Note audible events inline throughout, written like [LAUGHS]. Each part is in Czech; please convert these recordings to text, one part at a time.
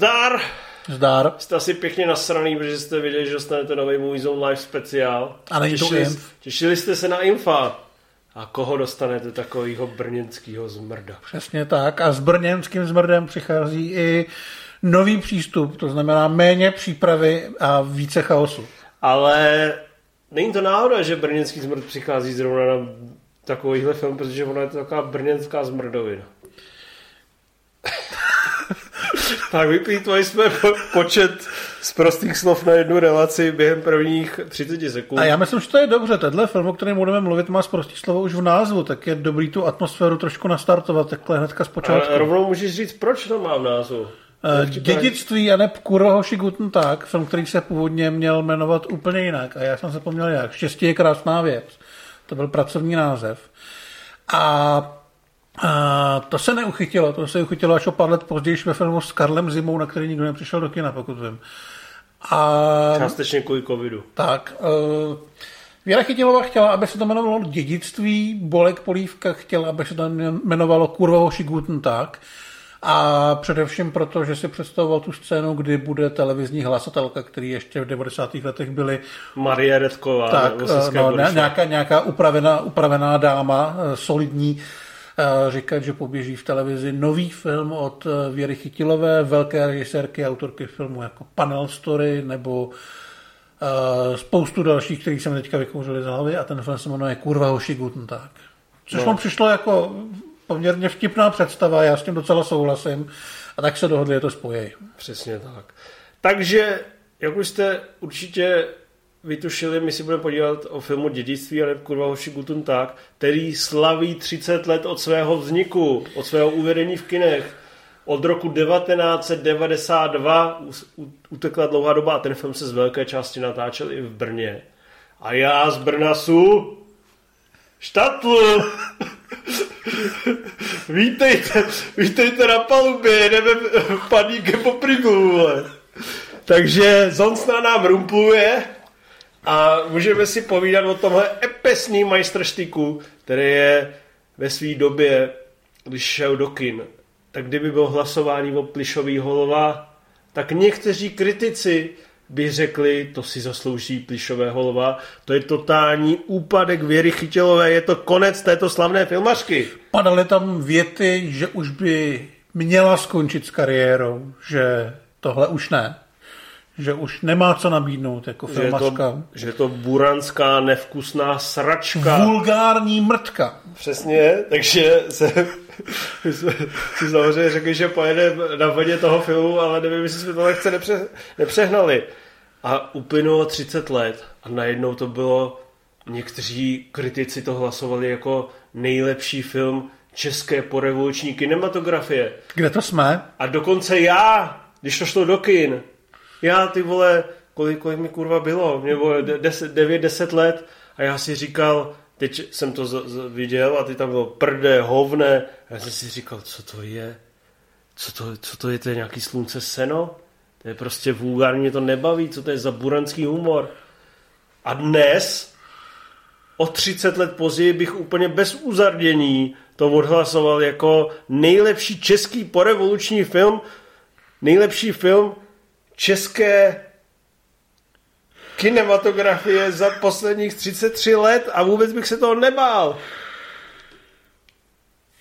Zdar! Zdar. Jste asi pěkně nasraný, protože jste viděli, že dostanete nový Movie Zone Live speciál. A není to těšili, Inf. těšili jste se na Infa. A koho dostanete takovýho brněnského zmrda? Přesně tak. A s brněnským zmrdem přichází i nový přístup, to znamená méně přípravy a více chaosu. Ale není to náhoda, že brněnský zmrd přichází zrovna na takovýhle film, protože ona je to taková brněnská zmrdovina. Tak vyplýtvali jsme po- počet z prostých slov na jednu relaci během prvních 30 sekund. A já myslím, že to je dobře. Tenhle film, o kterém budeme mluvit, má zprostý slovo už v názvu, tak je dobrý tu atmosféru trošku nastartovat, takhle hnedka zpočátku. Ale rovnou můžeš říct, proč to má v názvu. Eh, Dědictví a neb Kurohoši Guten Tag, film, který se původně měl jmenovat úplně jinak. A já jsem zapomněl jak. Štěstí je krásná věc. To byl pracovní název. A a to se neuchytilo, to se uchytilo až o pár let později ve filmu s Karlem Zimou, na který nikdo nepřišel do kina, pokud vím. A Částečně kvůli covidu. tak, uh, Věra Chytilová chtěla, aby se to jmenovalo dědictví, Bolek Polívka chtěla, aby se to jmenovalo Kurva hoši Guten Tag. A především proto, že si představoval tu scénu, kdy bude televizní hlasatelka, který ještě v 90. letech byly Marie Redková. tak, Saské no, nějaká, nějaká upravená, upravená dáma, eh, solidní, eh, říkat, že poběží v televizi nový film od eh, Věry Chytilové, velké režisérky, autorky filmu jako Panel Story nebo eh, spoustu dalších, kterých jsem teďka vykouřili z hlavy a ten film se jmenuje Kurva hoši Guten Tag. Což No. mu přišlo jako poměrně vtipná představa, já s tím docela souhlasím a tak se dohodli, je to spojí. Přesně tak. Takže, jak už jste určitě vytušili, my si budeme podívat o filmu Dědictví, ale kurva hoši Guten Tag, který slaví 30 let od svého vzniku, od svého uvedení v kinech. Od roku 1992 us- u- utekla dlouhá doba a ten film se z velké části natáčel i v Brně. A já z Brna su štatl. [LAUGHS] vítejte, vítejte na palubě, jedeme paníkem po. Takže Zonsna nám rumpluje a můžeme si povídat o tomhle epesný majstrštyku, který je ve své době, když šel do kin, tak kdyby bylo hlasování o plišový holova, tak někteří kritici by řekli, to si zaslouží plišové holova, to je totální úpadek Věry Chytilové, je to konec této slavné filmařky. Padaly tam věty, že už by měla skončit s kariérou, že tohle už ne. Že už nemá co nabídnout jako Že je, to, filmařka. že je to buranská, nevkusná sračka. Vulgární mrtka. Přesně, takže se, my jsme si samozřejmě řekli, že pojede na vodě toho filmu, ale nevím, jestli jsme to lehce nepře, nepřehnali. A uplynulo 30 let a najednou to bylo, někteří kritici to hlasovali jako nejlepší film české porevoluční kinematografie. Kde to jsme? A dokonce já, když to šlo do kin, já ty vole, kolik, kolik mi kurva bylo, mě bylo 9-10 let a já si říkal, teď jsem to z, z, viděl a ty tam bylo prde, hovne a já jsem si říkal, co to je? Co to, co to je, to je nějaký slunce seno? To je prostě vulgárně, mě to nebaví, co to je za buranský humor. A dnes, o 30 let později, bych úplně bez uzardění to odhlasoval jako nejlepší český porevoluční film, nejlepší film české kinematografie za posledních 33 let a vůbec bych se toho nebál.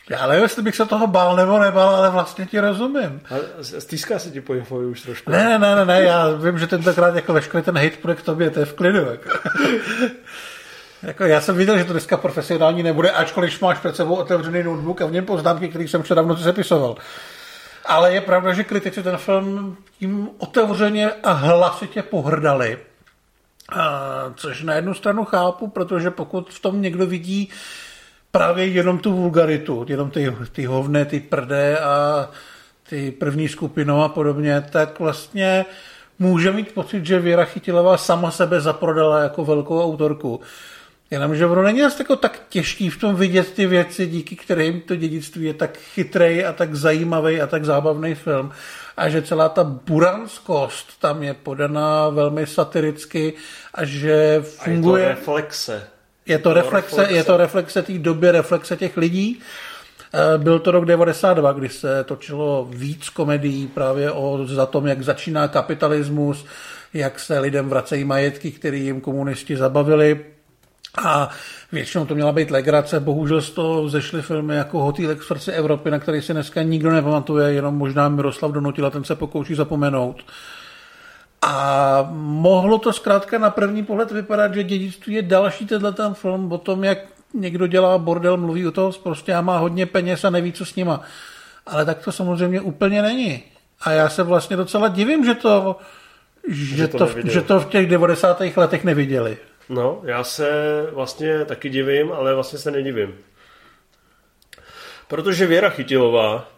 Já nevím, jestli bych se toho bál nebo nebál, ale vlastně ti rozumím. A stýská se ti po už trošku. Ne, ne, ne, ne, já vím, že tentokrát jako veškerý ten hate k tobě, to je v klidu. Jako. [LAUGHS] jako já jsem viděl, že to dneska profesionální nebude, ačkoliv máš před sebou otevřený notebook a v něm poznámky, který jsem noci sepisoval. Ale je pravda, že kritici ten film tím otevřeně a hlasitě pohrdali. Což na jednu stranu chápu, protože pokud v tom někdo vidí právě jenom tu vulgaritu, jenom ty, ty hovné, ty prdé a ty první skupinou a podobně, tak vlastně může mít pocit, že Věra Chytilová sama sebe zaprodala jako velkou autorku. Jenomže ono není asi jako tak těžký v tom vidět ty věci, díky kterým to dědictví je tak chytrej a tak zajímavý a tak zábavný film. A že celá ta buranskost tam je podaná velmi satiricky a že funguje... A je to reflexe. Je to reflexe, reflexe. je to reflexe té doby, reflexe těch lidí. Eh, byl to rok 92, kdy se točilo víc komedií právě o, za tom, jak začíná kapitalismus, jak se lidem vracejí majetky, které jim komunisti zabavili. A většinou to měla být legrace, bohužel z toho zešly filmy jako Hotýlek v srdci Evropy, na který si dneska nikdo nepamatuje, jenom možná Miroslav Donutil a ten se pokouší zapomenout. A mohlo to zkrátka na první pohled vypadat, že dědictví je další tenhle ten film o tom, jak někdo dělá bordel, mluví o toho prostě a má hodně peněz a neví, co s nima. Ale tak to samozřejmě úplně není. A já se vlastně docela divím, že to, že, že, to, to, že to v těch 90. letech neviděli. No, já se vlastně taky divím, ale vlastně se nedivím. Protože Věra Chytilová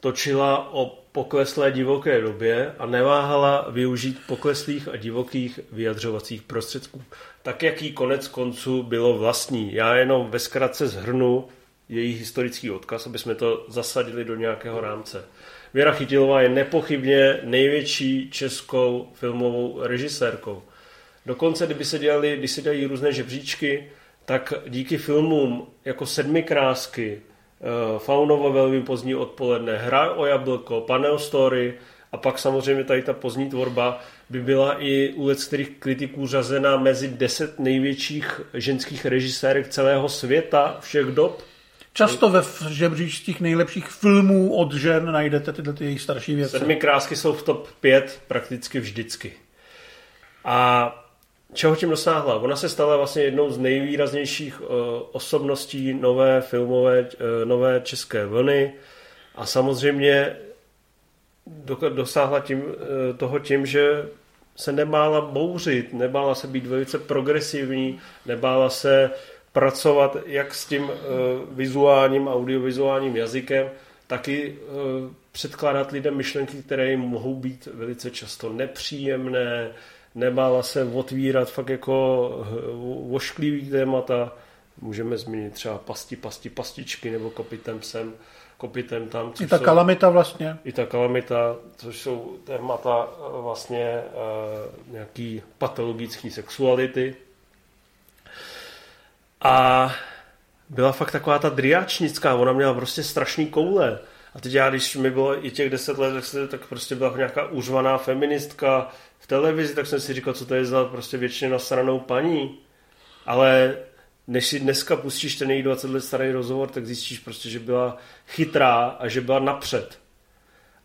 točila o pokleslé divoké době a neváhala využít pokleslých a divokých vyjadřovacích prostředků. Tak, jaký konec konců bylo vlastní. Já jenom ve zkratce zhrnu její historický odkaz, aby jsme to zasadili do nějakého rámce. Věra Chytilová je nepochybně největší českou filmovou režisérkou. Dokonce, kdyby se dělali, když se dělají různé žebříčky, tak díky filmům jako Sedmi krásky, Eh, Faunovo velmi pozdní odpoledne, Hra o jablko, Panel Story a pak samozřejmě tady ta pozdní tvorba by byla i u kterých kritiků řazena mezi deset největších ženských režisérek celého světa všech dob. Často ve žebříčcích nejlepších filmů od žen najdete tyhle ty jejich starší věci. Sedmi krásky jsou v top 5 prakticky vždycky. A čeho tím dosáhla? Ona se stala vlastně jednou z nejvýraznějších uh, osobností nové filmové, uh, nové české vlny a samozřejmě dosáhla tím, uh, toho tím, že se nebála bouřit, nebála se být velice progresivní, nebála se pracovat jak s tím vizuálním, audiovizuálním jazykem, taky předkládat lidem myšlenky, které jim mohou být velice často nepříjemné, nebála se otvírat fakt jako vošklivý témata. Můžeme zmínit třeba pasti, pasti, pastičky nebo kopitem sem, kopitem tam. I ta jsou, kalamita vlastně. I ta kalamita, což jsou témata eh, vlastně uh, nějaký patologický sexuality. A byla fakt taková ta driáčnická, ona měla prostě strašný koule. A teď já, když mi bylo i těch deset let, tak, tak prostě byla nějaká užvaná feministka, v televizi, tak jsem si říkal, co to je za prostě většině nasranou paní. Ale než si dneska pustíš ten její 20 let starý rozhovor, tak zjistíš prostě, že byla chytrá a že byla napřed.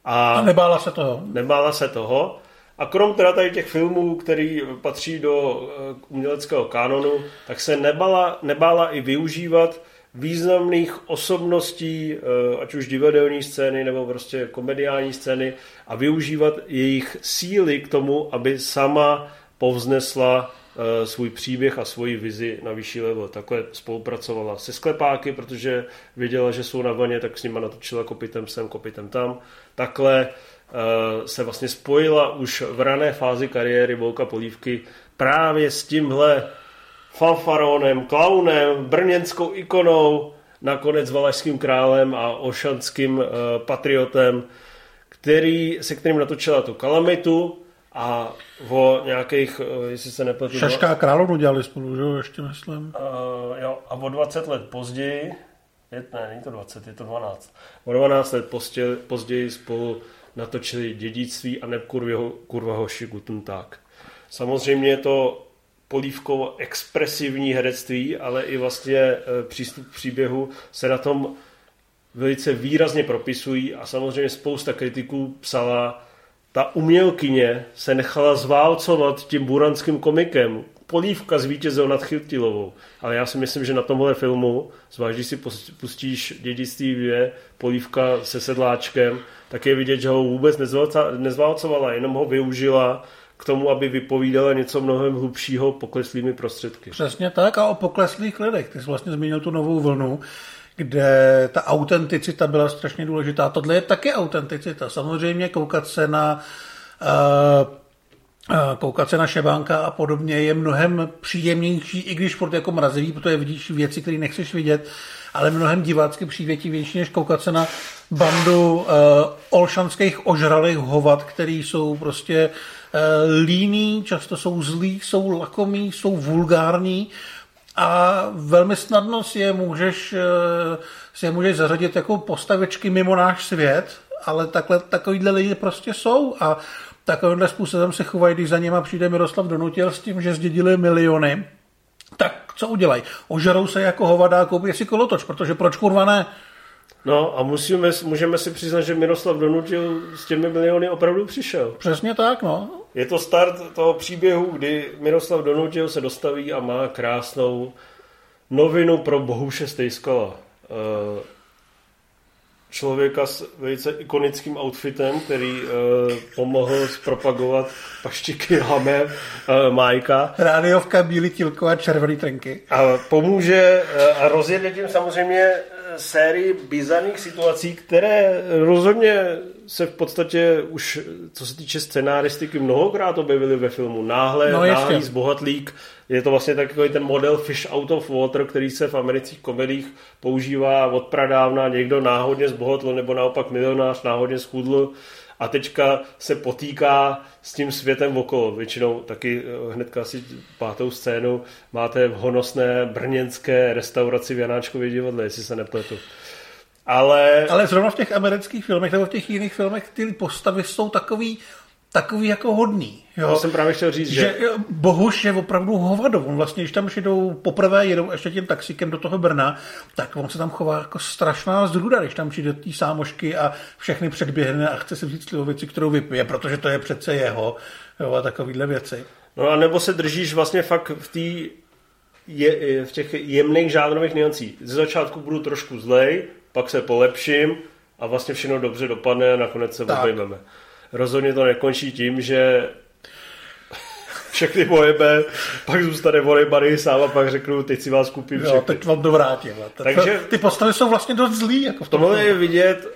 A, a nebála se toho. Nebála se toho. A krom teda tady těch filmů, který patří do eh, uměleckého kanonu, tak se nebala, nebála i využívat významných osobností, eh, ať už divadelní scény nebo prostě komediální scény a využívat jejich síly k tomu, aby sama povznesla eh, svůj příběh a svoji vizi na vyšší level. Takhle spolupracovala se sklepáky, protože věděla, že jsou na vaně, tak s nima natočila kopitem sem, kopitem tam. Takhle eh, se vlastně spojila už v rané fázi kariéry Volka Polívky právě s tímhle fanfaronem, klaunem, brněnskou ikonou, nakonec valašským králem a ošanským uh, patriotem, který, se kterým natočila tu kalamitu a o nějakých, uh, jestli se nepletu... Šaška a královnu dělali spolu, že jo, ještě myslím. Uh, jo, a o 20 let později, je, ne, není to 20, je to 12. O 12 let později, později spolu natočili dědictví a ne kurva, kurva hoši Guten Tag. Samozřejmě to polívkovo expresivní herectví, ale i vlastně e, přístup k příběhu se na tom velice výrazně propisují a samozřejmě spousta kritiků psala, ta umělkyně se nechala zválcovat tím buranským komikem. Polívka zvítězil nad Chytilovou. Ale já si myslím, že na tomhle filmu, zvlášť když si pustíš dědictví 2, Polívka se sedláčkem, tak je vidět, že ho vůbec nezválcovala, jenom ho využila k tomu, aby vypovídala něco mnohem hlubšího pokleslými prostředky. Přesně tak a o pokleslých lidech. Ty jsi vlastně zmínil tu novou vlnu, kde ta autenticita byla strašně důležitá. Tohle je taky autenticita. Samozřejmě koukat se na uh, koukat se na Šebánka a podobně je mnohem příjemnější, i když furt jako mrazivý, protože vidíš věci, které nechceš vidět, ale mnohem divácky přívětivější, než koukat se na bandu uh, olšanských ožralých hovat, který jsou prostě líní, často jsou zlí, jsou lakomí, jsou vulgární a velmi snadno si je můžeš, eh, si je můžeš zařadit jako postavičky mimo náš svět, ale takhle, takovýhle lidi prostě jsou a takovýmhle způsobem se chovají, když za nima přijde Miroslav Donutil s tím, že zdědili miliony, tak co udělají? Ožerou se jako hovada a koupí si kolotoč, protože proč kurva ne? No a musíme, můžeme si přiznat, že Miroslav Donutil s těmi miliony opravdu přišel. Přesně tak, no. Je to start toho příběhu, kdy Miroslav Donutil se dostaví a má krásnou novinu pro Bohuše Stejskala. Eh, člověka s velice ikonickým outfitem, který uh, pomohl zpropagovat paštiky Hame uh, Majka. Rádiovka, bílý tilko a červený trenky. A pomůže a rozjede tím samozřejmě sérii bizarních situací, které rozhodně se v podstatě už, co se týče scenáristiky, mnohokrát objevily ve filmu. Náhle, no, náhlý zbohatlík, je to vlastně takový ten model fish out of water, který se v amerických komedích používá od pradávna. Někdo náhodně zbohatl nebo naopak milionář náhodně schudl a teďka se potýká s tím světem okolo. Většinou taky eh, hnedka asi pátou scénu máte v honosné brněnské restauraci v Janáčkově divadle, jestli se nepletu. Ale... Ale zrovna v těch amerických filmech nebo v těch jiných filmech ty postavy jsou takový takový jako hodný. Jo. To jsem právě chtěl říct, že... že Bohuš je opravdu hovado. On vlastně, když tam jedou poprvé, jedou ještě tím taxíkem do toho Brna, tak on se tam chová jako strašná zdruda, když tam přijde té sámošky a všechny předběhne a chce si vzít věci, kterou vypije, protože to je přece jeho jo, a takovýhle věci. No a nebo se držíš vlastně fakt v té je, v těch jemných žánrových niancích. Ze začátku budu trošku zlej, pak se polepším a vlastně všechno dobře dopadne a nakonec se obejmeme rozhodně to nekončí tím, že všechny pojebe, pak zůstane volejbary sám a pak řeknu, teď si vás koupím všechny. Jo, teď vám to vrátím. Takže ty postavy jsou vlastně dost zlý. Jako v tomhle je vidět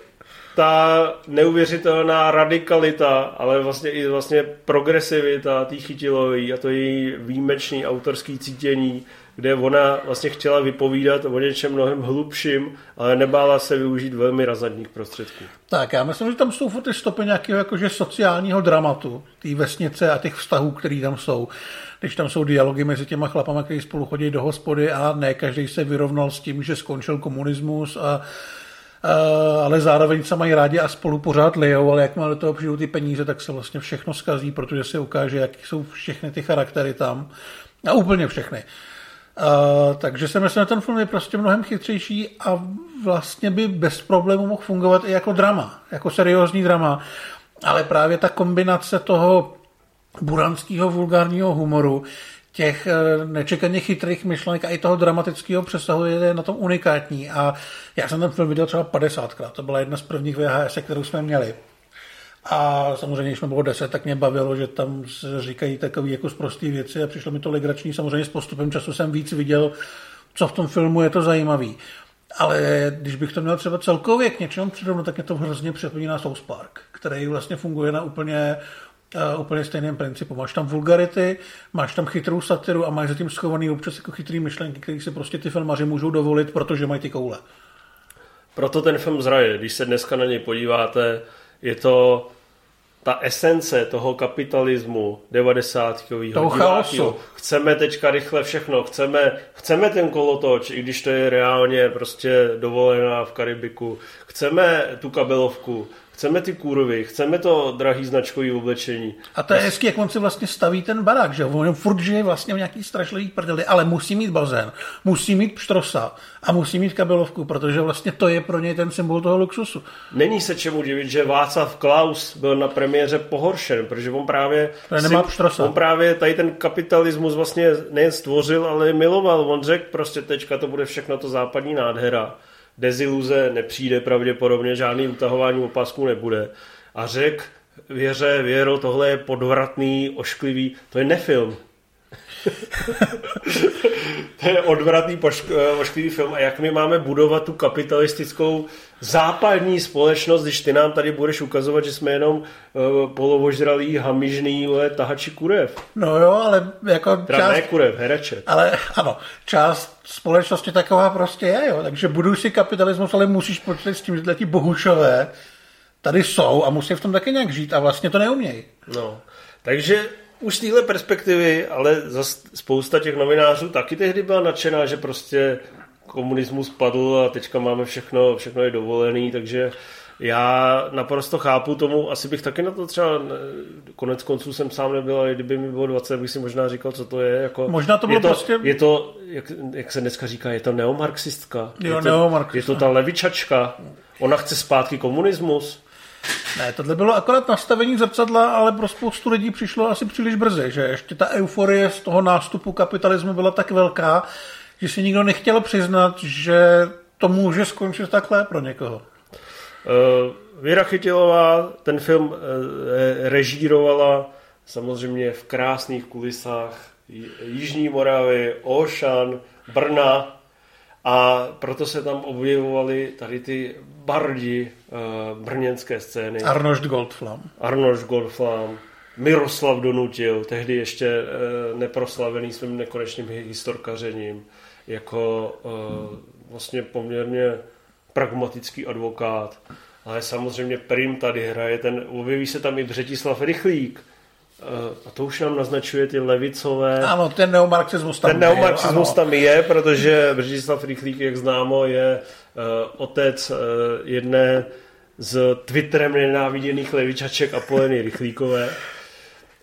ta neuvěřitelná radikalita, ale vlastně i vlastně progresivita té chytilové a to její výjimečný autorský cítění, kde ona vlastně chtěla vypovídat o něčem mnohem hlubším, ale nebála se využít velmi razadních prostředků. Tak, já myslím, že tam jsou ty stopy nějakého jakože sociálního dramatu, té vesnice a těch vztahů, které tam jsou. Když tam jsou dialogy mezi těma chlapama, kteří spolu chodí do hospody a ne každý se vyrovnal s tím, že skončil komunismus a Uh, ale zároveň se mají rádi a spolu pořád lijou, ale jakmile do toho přijdou ty peníze, tak se vlastně všechno skazí, protože se ukáže, jaký jsou všechny ty charaktery tam. A úplně všechny. Uh, takže si myslím, že ten film je prostě mnohem chytřejší a vlastně by bez problémů mohl fungovat i jako drama, jako seriózní drama. Ale právě ta kombinace toho buranského vulgárního humoru, těch eh, nečekaně chytrých myšlenek a i toho dramatického přesahu je na tom unikátní. A já jsem ten film viděl třeba 50krát. To byla jedna z prvních VHS, kterou jsme měli. A samozřejmě, když jsme bylo deset, tak mě bavilo, že tam se říkají takové jako zprosté věci a přišlo mi to legrační. Samozřejmě s postupem času jsem víc viděl, co v tom filmu je to zajímavý. Ale když bych to měl třeba celkově k něčemu přirovnat, tak je to hrozně připomíná South Park, který vlastně funguje na úplně, uh, úplně stejném principu. Máš tam vulgarity, máš tam chytrou satiru a máš zatím schovaný občas jako chytrý myšlenky, které si prostě ty filmaři můžou dovolit, protože mají ty koule. Proto ten film zraje. Když se dneska na něj podíváte, je to ta esence toho kapitalismu 90. Toho chaosu. Chceme teďka rychle všechno, chceme, chceme ten kolotoč, i když to je reálně prostě dovolená v Karibiku. Chceme tu kabelovku, chceme ty kůrovy, chceme to drahý značkový oblečení. A to je hezky, jak on si vlastně staví ten barák, že on furt žije vlastně v nějaký strašlivý prdeli, ale musí mít bazén, musí mít pštrosa a musí mít kabelovku, protože vlastně to je pro něj ten symbol toho luxusu. Není se čemu divit, že Václav Klaus byl na premiéře pohoršen, protože on právě, nemá pštrosa. on právě tady ten kapitalismus vlastně nejen stvořil, ale miloval. On řekl prostě teďka to bude všechno to západní nádhera deziluze nepřijde pravděpodobně, žádný utahování opasků nebude. A řek, věře, věro, tohle je podvratný, ošklivý, to je nefilm. To je odvratný, pošk- ošklivý film. A jak my máme budovat tu kapitalistickou západní společnost, když ty nám tady budeš ukazovat, že jsme jenom uh, polovožralý, hamižný ule, tahači kurev. No jo, ale jako teda část... ne kurev, hereček. Ale ano, část společnosti taková prostě je, jo. Takže buduj si kapitalismus, ale musíš počítat s tím, že ti bohušové tady jsou a musí v tom taky nějak žít a vlastně to neumějí. No, takže už z téhle perspektivy, ale za spousta těch novinářů taky tehdy byla nadšená, že prostě komunismus padl a teďka máme všechno, všechno je dovolený, takže já naprosto chápu tomu, asi bych taky na to třeba, konec konců jsem sám nebyl, ale kdyby mi bylo 20, bych si možná říkal, co to je. Jako, možná to bylo je to, prostě... Je to, jak, jak se dneska říká, je to neomarxistka. Jo, je, to, neomarxistka. je to ta levičačka. Ona chce zpátky komunismus. Ne, tohle bylo akorát nastavení zrcadla, ale pro spoustu lidí přišlo asi příliš brzy, že ještě ta euforie z toho nástupu kapitalismu byla tak velká, že si nikdo nechtěl přiznat, že to může skončit takhle pro někoho. Uh, Věra Chytilová ten film uh, režírovala samozřejmě v krásných kulisách Jižní Moravy, Ošan, Brna a proto se tam objevovaly tady ty bardi uh, brněnské scény. Arnošt Goldflam. Arnošt Goldflam, Miroslav Donutil, tehdy ještě uh, neproslavený svým nekonečným historkařením, jako uh, vlastně poměrně pragmatický advokát. Ale samozřejmě prim tady hraje ten, objeví se tam i Břetislav Rychlík, a to už nám naznačuje ty levicové... Ano, ten neomarxismus tam ten je. Ten neomarxismus tam je, protože Břetislav Rychlík, jak známo, je uh, otec uh, jedné z Twitterem nenáviděných levičaček Apoleny Rychlíkové.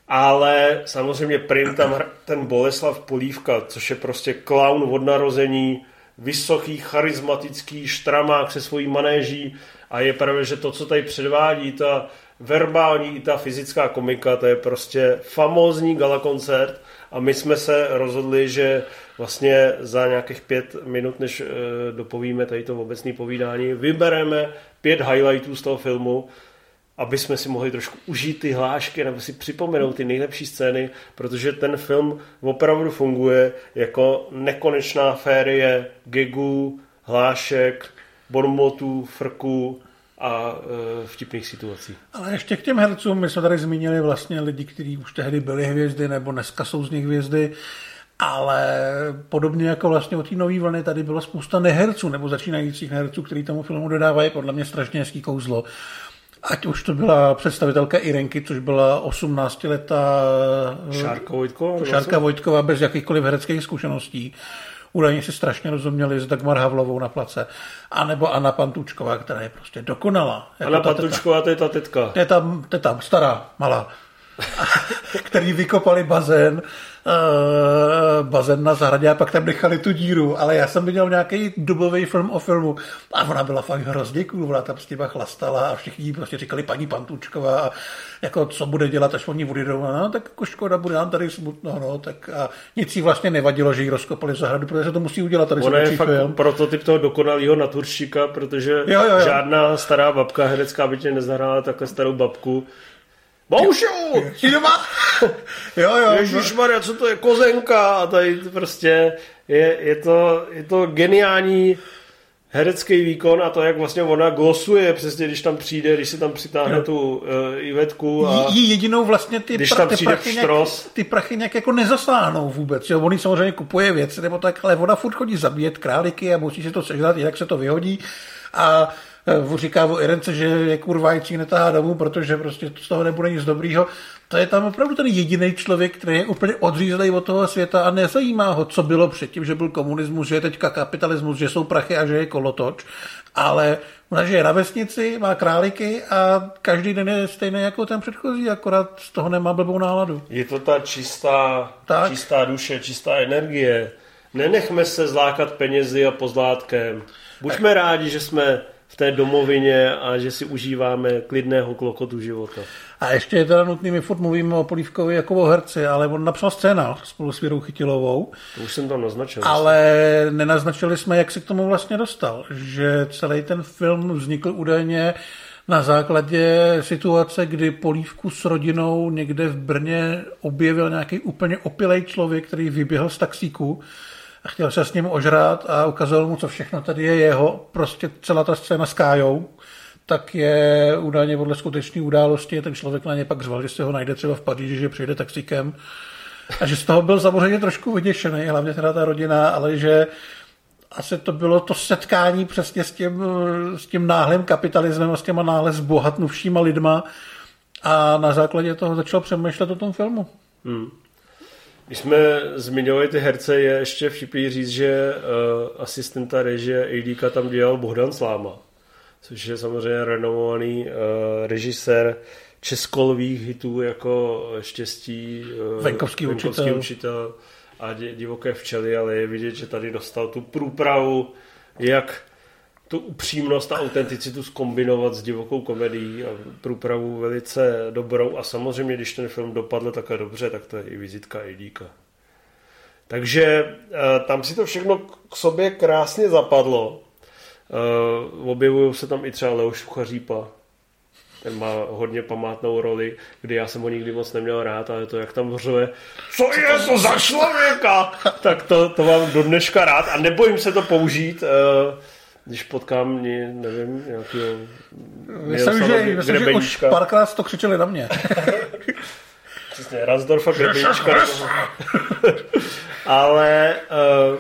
Ale samozřejmě prim tam ten Boleslav Polívka, což je prostě klaun od narození, vysoký, charismatický štramák se svojí manéží a je pravda, že to, co tady předvádí, ta verbální i ta fyzická komika, to je prostě famózní gala koncert. A my jsme se rozhodli, že vlastně za nějakých pět minut, než e, dopovíme tady to obecné povídání, vybereme pět highlightů z toho filmu, aby jsme si mohli trošku užít ty hlášky nebo si připomenout ty nejlepší scény, protože ten film opravdu funguje jako nekonečná férie gegů, hlášek, bonmotů, frků a e, vtipných situací. Ale ještě k těm hercům, my jsme tady zmínili vlastně lidi, kteří už tehdy byli hvězdy nebo dneska jsou z nich hvězdy, ale podobně jako vlastně o té nové vlny tady bylo spousta neherců nebo začínajících herců, kteří tomu filmu dodávají podle mě strašně hezký kouzlo. Ať už to byla představitelka Irenky, což byla 18 letá Šárka Vojtková, Šárka Vojtková bez jakýchkoliv hereckých zkušeností údajně si strašně rozuměli s Dagmar Havlovou na place. A nebo Anna Pantučková, která je prostě dokonalá. Jako Anna Pantučková, to je ta tetka. To je tam, to je tam stará, malá. [LAUGHS] který vykopali bazén uh, bazén na zahradě a pak tam nechali tu díru, ale já jsem viděl nějaký dubový film o filmu a ona byla fakt hrozně cool, ona tam s těma chlastala a všichni prostě říkali paní Pantučková a jako co bude dělat, až oni odjedou, no tak jako škoda, bude nám tady smutno, no, tak a nic jí vlastně nevadilo, že jí rozkopali zahradu, protože se to musí udělat, tady Ona je fakt film. prototyp toho dokonalého naturšíka, protože jo, jo, jo. žádná stará babka herecká by tě nezahrála takhle starou babku, Boušu! Jsi doma? jo, jo. Maria, co to je kozenka? A tady prostě je, je, to, je to geniální herecký výkon a to, jak vlastně ona glosuje přesně, když tam přijde, když si tam přitáhne tu uh, Ivetku. A Jí jedinou vlastně ty, když tam ty, prachy nějak, ty prachy nějak jako nezasáhnou vůbec. Jo? On samozřejmě kupuje věci, nebo tak, ale ona furt chodí zabíjet králíky a musí se to sežrat, jinak se to vyhodí. A říká o Irence, že je kurvající netahá domů, protože prostě z toho nebude nic dobrýho. To je tam opravdu ten jediný člověk, který je úplně odřízlý od toho světa a nezajímá ho, co bylo předtím, že byl komunismus, že je teďka kapitalismus, že jsou prachy a že je kolotoč. Ale ona žije na vesnici, má králíky a každý den je stejný jako ten předchozí, akorát z toho nemá blbou náladu. Je to ta čistá, tak. čistá duše, čistá energie. Nenechme se zlákat penězi a pozlátkem. Buďme rádi, že jsme v té domovině a že si užíváme klidného klokotu života. A ještě je teda nutný, my furt mluvíme o Polívkovi jako o herci, ale on napsal scénář spolu s Věrou Chytilovou. To už jsem tam naznačil. Ale nenaznačili jsme, jak se k tomu vlastně dostal. Že celý ten film vznikl údajně na základě situace, kdy Polívku s rodinou někde v Brně objevil nějaký úplně opilej člověk, který vyběhl z taxíku a chtěl se s ním ožrát a ukázal mu, co všechno tady je jeho, prostě celá ta scéna s Kájou, tak je údajně podle skutečné události, ten člověk na ně pak řval, že se ho najde třeba v Paříži, že přijde taxíkem a že z toho byl samozřejmě trošku vyděšený, hlavně teda ta rodina, ale že asi to bylo to setkání přesně s tím, s tím náhlým kapitalismem a s těma náhle zbohatnuvšíma lidma a na základě toho začal přemýšlet o tom filmu. Hmm. Když jsme zmiňovali ty herce, je ještě vtipný říct, že uh, asistenta režie ADK tam dělal Bohdan Sláma, což je samozřejmě renomovaný uh, režisér českolových hitů jako Štěstí, uh, Venkovský Venkovský učitel. učitel a Divoké včely, ale je vidět, že tady dostal tu průpravu, jak tu upřímnost a autenticitu skombinovat s divokou komedií a průpravu velice dobrou. A samozřejmě, když ten film dopadl takhle dobře, tak to je i vizitka Edíka. Takže eh, tam si to všechno k sobě krásně zapadlo. Eh, Objevují se tam i třeba Leoš Suchařípa, ten má hodně památnou roli, kdy já jsem ho nikdy moc neměl rád, ale to, jak tam vřuje, co je to za člověka, tak to, to mám do dneška rád. A nebojím se to použít, eh, když potkám, ně- nevím, nějakého Myslím, že, myslím, že už párkrát to křičeli na mě. [LAUGHS] Přesně, Ransdorfa Grebeníčka. [LAUGHS] Ale uh,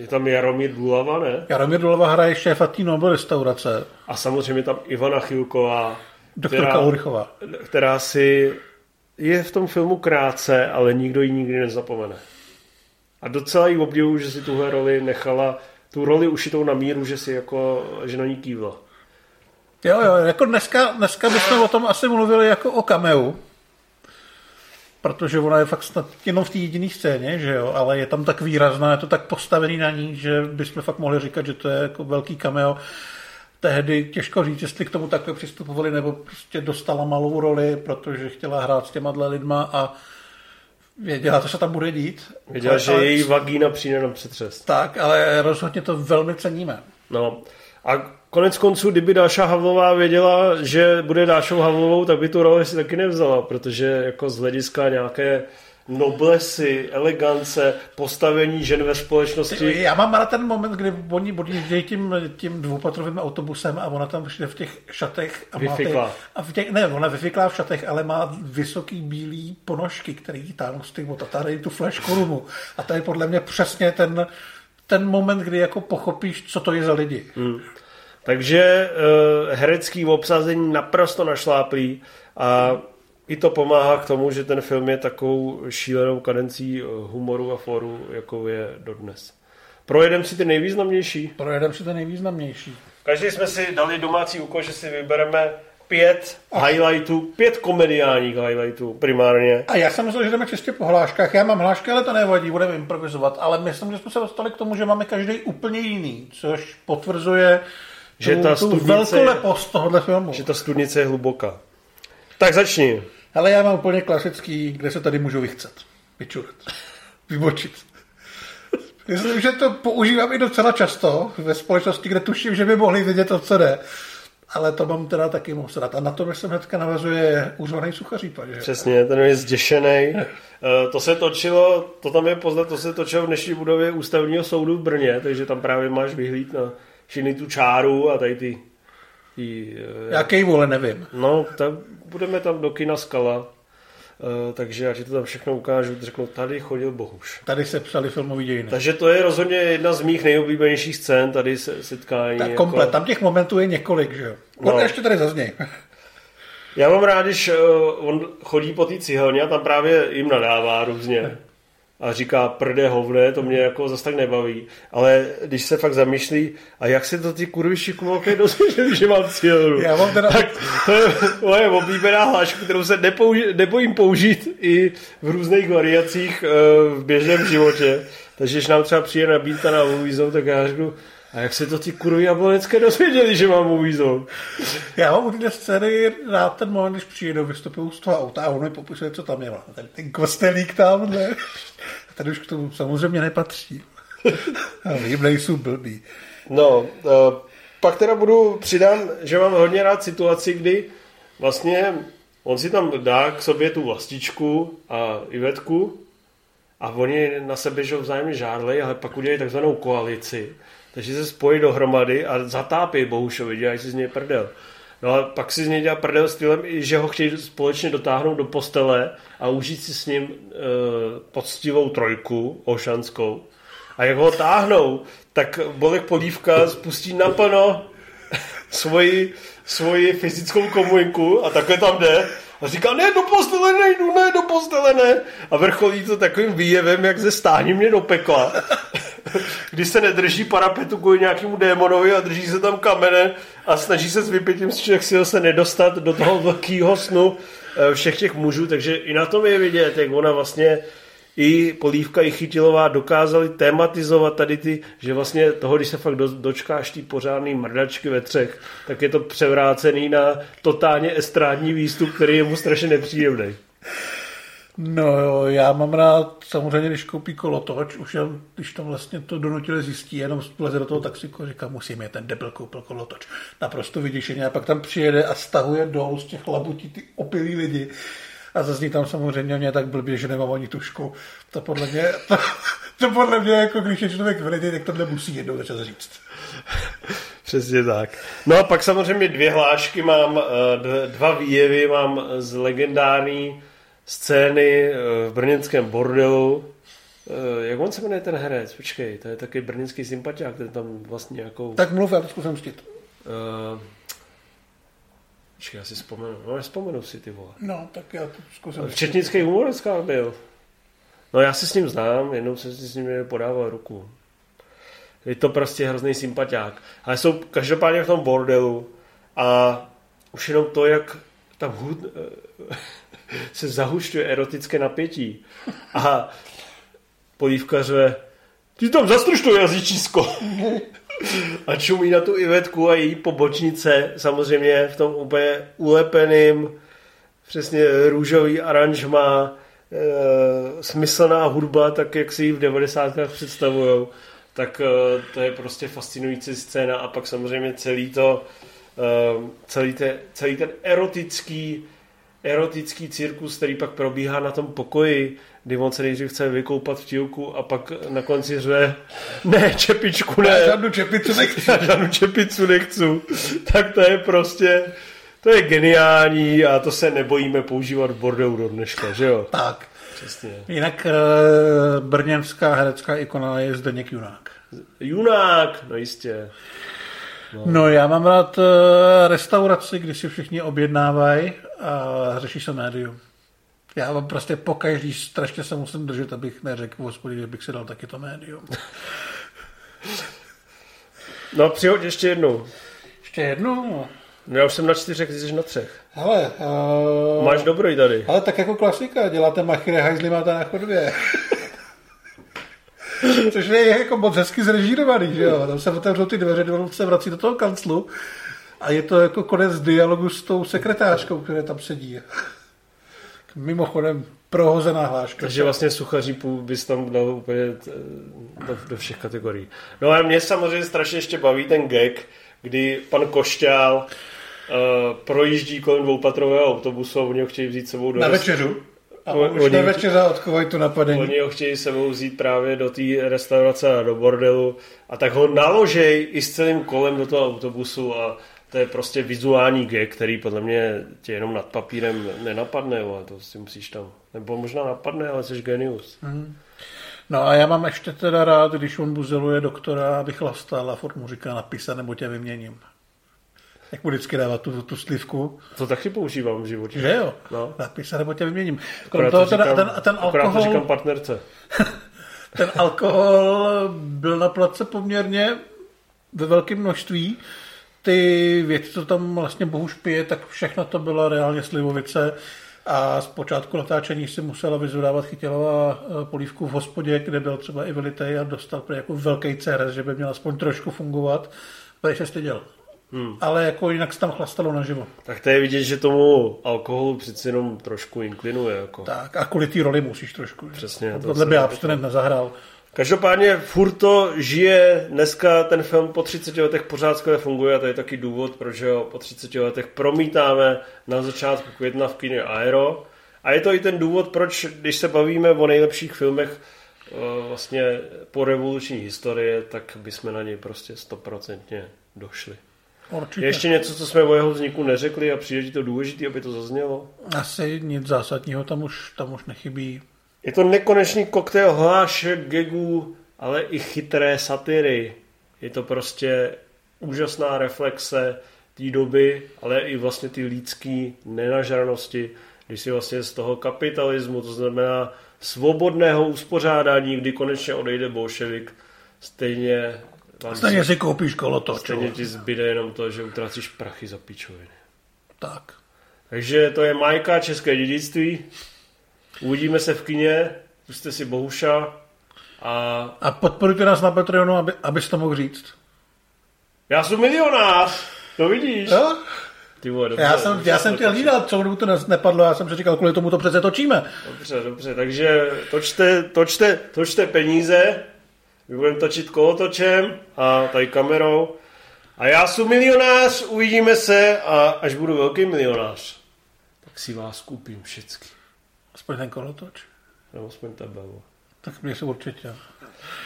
je tam Jaromír Bulava, ne? Jaromír Dolova hraje šéfa té Nobel restaurace, A samozřejmě tam Ivana Chilková, doktorka Ulrichová. která si je v tom filmu krátce, ale nikdo ji nikdy nezapomene. A docela jí obdivu, že si tuhle roli nechala, tu roli ušitou na míru, že si jako, že na ní kývla. Jo, jo, jako dneska, dneska bychom o tom asi mluvili jako o cameu, protože ona je fakt snad jenom v té jediné scéně, že jo, ale je tam tak výrazná, je to tak postavený na ní, že bychom fakt mohli říkat, že to je jako velký cameo. Tehdy těžko říct, jestli k tomu takhle přistupovali, nebo prostě dostala malou roli, protože chtěla hrát s těma lidma a věděla, co se tam bude dít. Věděla, že Ale- její vagína přijde na přetřes. Tak, ale rozhodně to velmi ceníme. No. A konec konců, kdyby Dáša Havlová věděla, že bude Dášou Havlovou, tak by tu roli si taky nevzala, protože jako z hlediska nějaké noblesy, elegance, postavení žen ve společnosti. Já mám rád ten moment, kdy oni odjíždějí tím, tím dvoupatrovým autobusem a ona tam přijde v těch šatech. A má ty, Vyfikla. a v těch, ne, ona vyfiklá v šatech, ale má vysoký bílý ponožky, který táhnou z těch tady tu flash korunu. A to je podle mě přesně ten, ten moment, kdy jako pochopíš, co to je za lidi. Hmm. Takže uh, herecký obsazení naprosto našláplý a i to pomáhá k tomu, že ten film je takovou šílenou kadencí eh, humoru a foru, jakou je dodnes. Projedem si ty nejvýznamnější. Projedeme si to nejvýznamnější. Každý jsme si dali domácí úkol, že si vybereme pět highlightů, pět komediálních highlightů primárně. A já jsem myslel, že jdeme čistě po hláškách. Já mám hlášky, ale to nevadí, budeme improvizovat. Ale myslím, že jsme se dostali k tomu, že máme každý úplně jiný, což potvrzuje Že tu, ta tu studnice- velkolepost tohohle filmu. Že ta studnice je hluboká. Tak začni. Ale já mám úplně klasický, kde se tady můžu vychcet, vyčurat, vybočit. Myslím, že to používám i docela často ve společnosti, kde tuším, že by mohli vidět to, co jde. Ale to mám teda taky moc rád. A na to, jsem hnedka navazuje úřvaný suchařípa, že? Přesně, ten je zděšený. To se točilo, to tam je poznat, to se točilo v dnešní budově ústavního soudu v Brně, takže tam právě máš vyhlíd na všechny tu čáru a tady ty... ty eh, Jaký vole, nevím. No, tak budeme tam do kina Skala, eh, takže já ti to tam všechno ukážu. Řeknu, tady chodil Bohuš. Tady se psali filmový dějiny. Takže to je rozhodně jedna z mých nejoblíbenějších scén, tady se setkání. Tak jako- komplet, tam těch momentů je několik, že jo. No. Ještě tady zazněj. Já mám rád, když uh, on chodí po té cihelně a tam právě jim nadává různě. [LAUGHS] A říká prde hovne, to mě jako zase tak nebaví. Ale když se fakt zamýšlí, a jak se to ty kurvy šikumolky dozvěděli, že mám cihelnu? Já mám teda... Tak to je moje oblíbená hláška, kterou se nepouži- nebojím použít i v různých variacích uh, v běžném životě. Takže když nám třeba přijde nabídka na Moviezone, tak já řeknu, a jak se to ty kurvy jablonecké dozvěděli, že mám Moviezone? Já mám u té scény rád ten moment, když přijedou, vystupují z toho auta a on mi popisuje, co tam je. A Ten, ten kostelík tamhle. A ten už k tomu samozřejmě nepatří. [LAUGHS] A jim nejsou blbý. No, uh, pak teda budu přidám, že mám hodně rád situaci, kdy vlastně on si tam dá k sobě tu vlastičku a Ivetku a oni na sebe že vzájemně žádlej, ale pak udělají takzvanou koalici. Takže se spojí dohromady a zatápí Bohušovi, dělají si z něj prdel. No a pak si z něj dělá prdel stylem, že ho chtějí společně dotáhnout do postele a užít si s ním e, poctivou trojku ošanskou. A jak ho táhnou, tak Bolek Polívka spustí naplno [LAUGHS] svoji, svoji fyzickou komuniku a takhle tam jde a říká, ne, do postele nejdu, ne, do postele ne. A vrcholí to takovým výjevem, jak ze stání mě do pekla. [LAUGHS] Když se nedrží parapetu kvůli nějakému démonovi a drží se tam kamene a snaží se s vypětím z všech sil se nedostat do toho velkého snu eh, všech těch mužů, takže i na tom je vidět, jak ona vlastně i Polívka, i Chytilová dokázali tematizovat tady ty, že vlastně toho, když se fakt do, dočkáš ty pořádný mrdačky ve třech, tak je to převrácený na totálně estrádní výstup, který je mu strašně nepříjemný. No jo, já mám rád, samozřejmě, když koupí kolotoč, už jen, když tam vlastně to donutili zjistí, jenom vleze do toho taxiku, říká, musíme, ten debil koupil kolotoč. Naprosto vyděšeně a pak tam přijede a stahuje dolů z těch labutí ty opilí lidi a zazní tam samozřejmě mě tak blbě, že nemám ani tušku. To podle mě, to, to podle mě, jako když je člověk v tak tohle musí jednou začat říct. Přesně tak. No a pak samozřejmě dvě hlášky mám, eh, dva výjevy mám z legendární scény eh, v brněnském bordelu. Eh, jak on se jmenuje ten herec? Počkej, to je taky brněnský sympatiák, ten tam vlastně nějakou... Tak mluv, já to zkusím stit. Uh, Počkej, já si vzpomenu. No, nespomenu si ty vole. No, tak já to zkusím. Četnický humorecká byl. No já se s ním znám, jednou jsem si s ním podával ruku. Je to prostě hrozný sympatiák. Ale jsou každopádně v tom bordelu a už jenom to, jak tam hud, [LAUGHS] se zahušťuje erotické napětí. A polívka řve, ty tam zastruž to jazyčísko. [LAUGHS] A čumí na tu Ivetku a její pobočnice, samozřejmě v tom úplně ulepeným, přesně růžový aranžma, e, smyslná hudba, tak jak si ji v 90. představujou, tak e, to je prostě fascinující scéna a pak samozřejmě celý to, e, celý, te, celý ten erotický erotický cirkus, který pak probíhá na tom pokoji, kdy on se nejdřív chce vykoupat v tílku a pak na konci řve ne, čepičku ne. Já žádnou čepicu nechci. Já žádnou čepicu nechci. tak to je prostě, to je geniální a to se nebojíme používat v bordeu do dneška, že jo? Tak. Přesně. Jinak e, brněnská herecká ikona je Zdeněk Junák. Junák, no jistě. No. no já mám rád e, restauraci, kdy si všichni objednávají a řeší se médium. Já vám prostě po každý strašně se musím držet, abych neřekl v hospodě, že bych si dal taky to médium. [LAUGHS] No, přihoď ještě jednou. Ještě jednou? No, já už jsem na čtyřech, ty jsi na třech. Hele, uh... Máš dobrý tady. Ale tak jako klasika, děláte machry, hajzly máte na chodbě. [LAUGHS] Což je jako moc hezky zrežírovaný, že jo? Tam se otevřou ty dveře, dveře se vrací do toho kanclu a je to jako konec dialogu s tou sekretářkou, která tam sedí. Mimochodem, prohozená hláška. Takže vlastně suchaří půl bys tam dal úplně eh, do, do všech kategorií. No a mě samozřejmě strašně ještě baví ten gag, kdy pan Košťál uh, projíždí kolem dvoupatrového autobusu a oni ho chtějí vzít sebou do... Na večeřu? A on, už oni, večeře odkovají tu napadení. Oni ho chtějí sebou vzít právě do té restaurace a do bordelu a tak ho naložej i s celým kolem do toho autobusu a to je prostě vizuální gag, který podle mě tě jenom nad papírem nenapadne, ale to si musíš tam, nebo možná napadne, ale jsi genius. Mm. No a já mám ještě teda rád, když on buzeluje doktora, abych chlastal a furt mu říká napisa, nebo tě vyměním. Jak mu vždycky dává tu, tu slivku. To taky používám v životě. Že jo? No. Napisa, nebo tě vyměním. Krom toho, říkám, ten, ten alkohol... to říkám partnerce. [LAUGHS] ten alkohol byl na place poměrně ve velkém množství ty věci, co tam vlastně Bohuž pije, tak všechno to bylo reálně slivovice a z počátku natáčení si musela vyzvedávat chytělová eh, polívku v hospodě, kde byl třeba i velitej a dostal jako velký CRS, že by měl aspoň trošku fungovat, ale se styděl. Hmm. Ale jako jinak se tam chlastalo naživo. Tak to je vidět, že tomu alkoholu přeci jenom trošku inklinuje. Jako. Tak a kvůli té roli musíš trošku. Přesně. To tohle by abstinent nezahrál. Každopádně furt to žije, dneska ten film po 30 letech pořád skvěle funguje a to je taky důvod, proč ho po 30 letech promítáme na začátku května v kině Aero. A je to i ten důvod, proč, když se bavíme o nejlepších filmech eh, vlastně po revoluční historii, tak bychom na něj prostě stoprocentně došli. Určitě. Je ještě něco, co jsme o jeho vzniku neřekli a přijde to důležité, aby to zaznělo? Asi nic zásadního tam už, tam už nechybí. Je to nekonečný koktejl hlášek, gegů, ale i chytré satiry. Je to prostě úžasná reflexe té doby, ale i vlastně ty lidský nenažranosti, když si vlastně z toho kapitalismu, to znamená svobodného uspořádání, kdy konečně odejde bolševik, stejně Stejně si koupíš kolotoč. stejně ti zbyde jenom to, že utracíš prachy za pičoviny. Tak. Takže to je Majka, České dědictví. Uvidíme se v kině, puste si Bohuša a A podporujte nás na Patreonu, aby, abys to mohl říct. já jsem milionář, to vidíš. Jo? Ty vole, dobře, Já jsem, dobře, já jsem chtěl hlídat, co dobu to ne- nepadlo, já jsem si říkal, kvůli tomu to přece točíme. Dobře, dobře, takže točte, točte, točte peníze, my budeme točit kolotočem a tady kamerou. A já jsem milionář, uvidíme se a až budu velký milionář, tak si vás koupím všecky. Aspoň ten kolotoč. Nebo aspoň tebe. vole. Tak mě se určitě.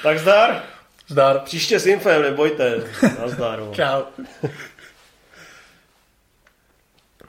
Tak zdar, Zdar. příště s infem, nebojte. Nazdar. Čau.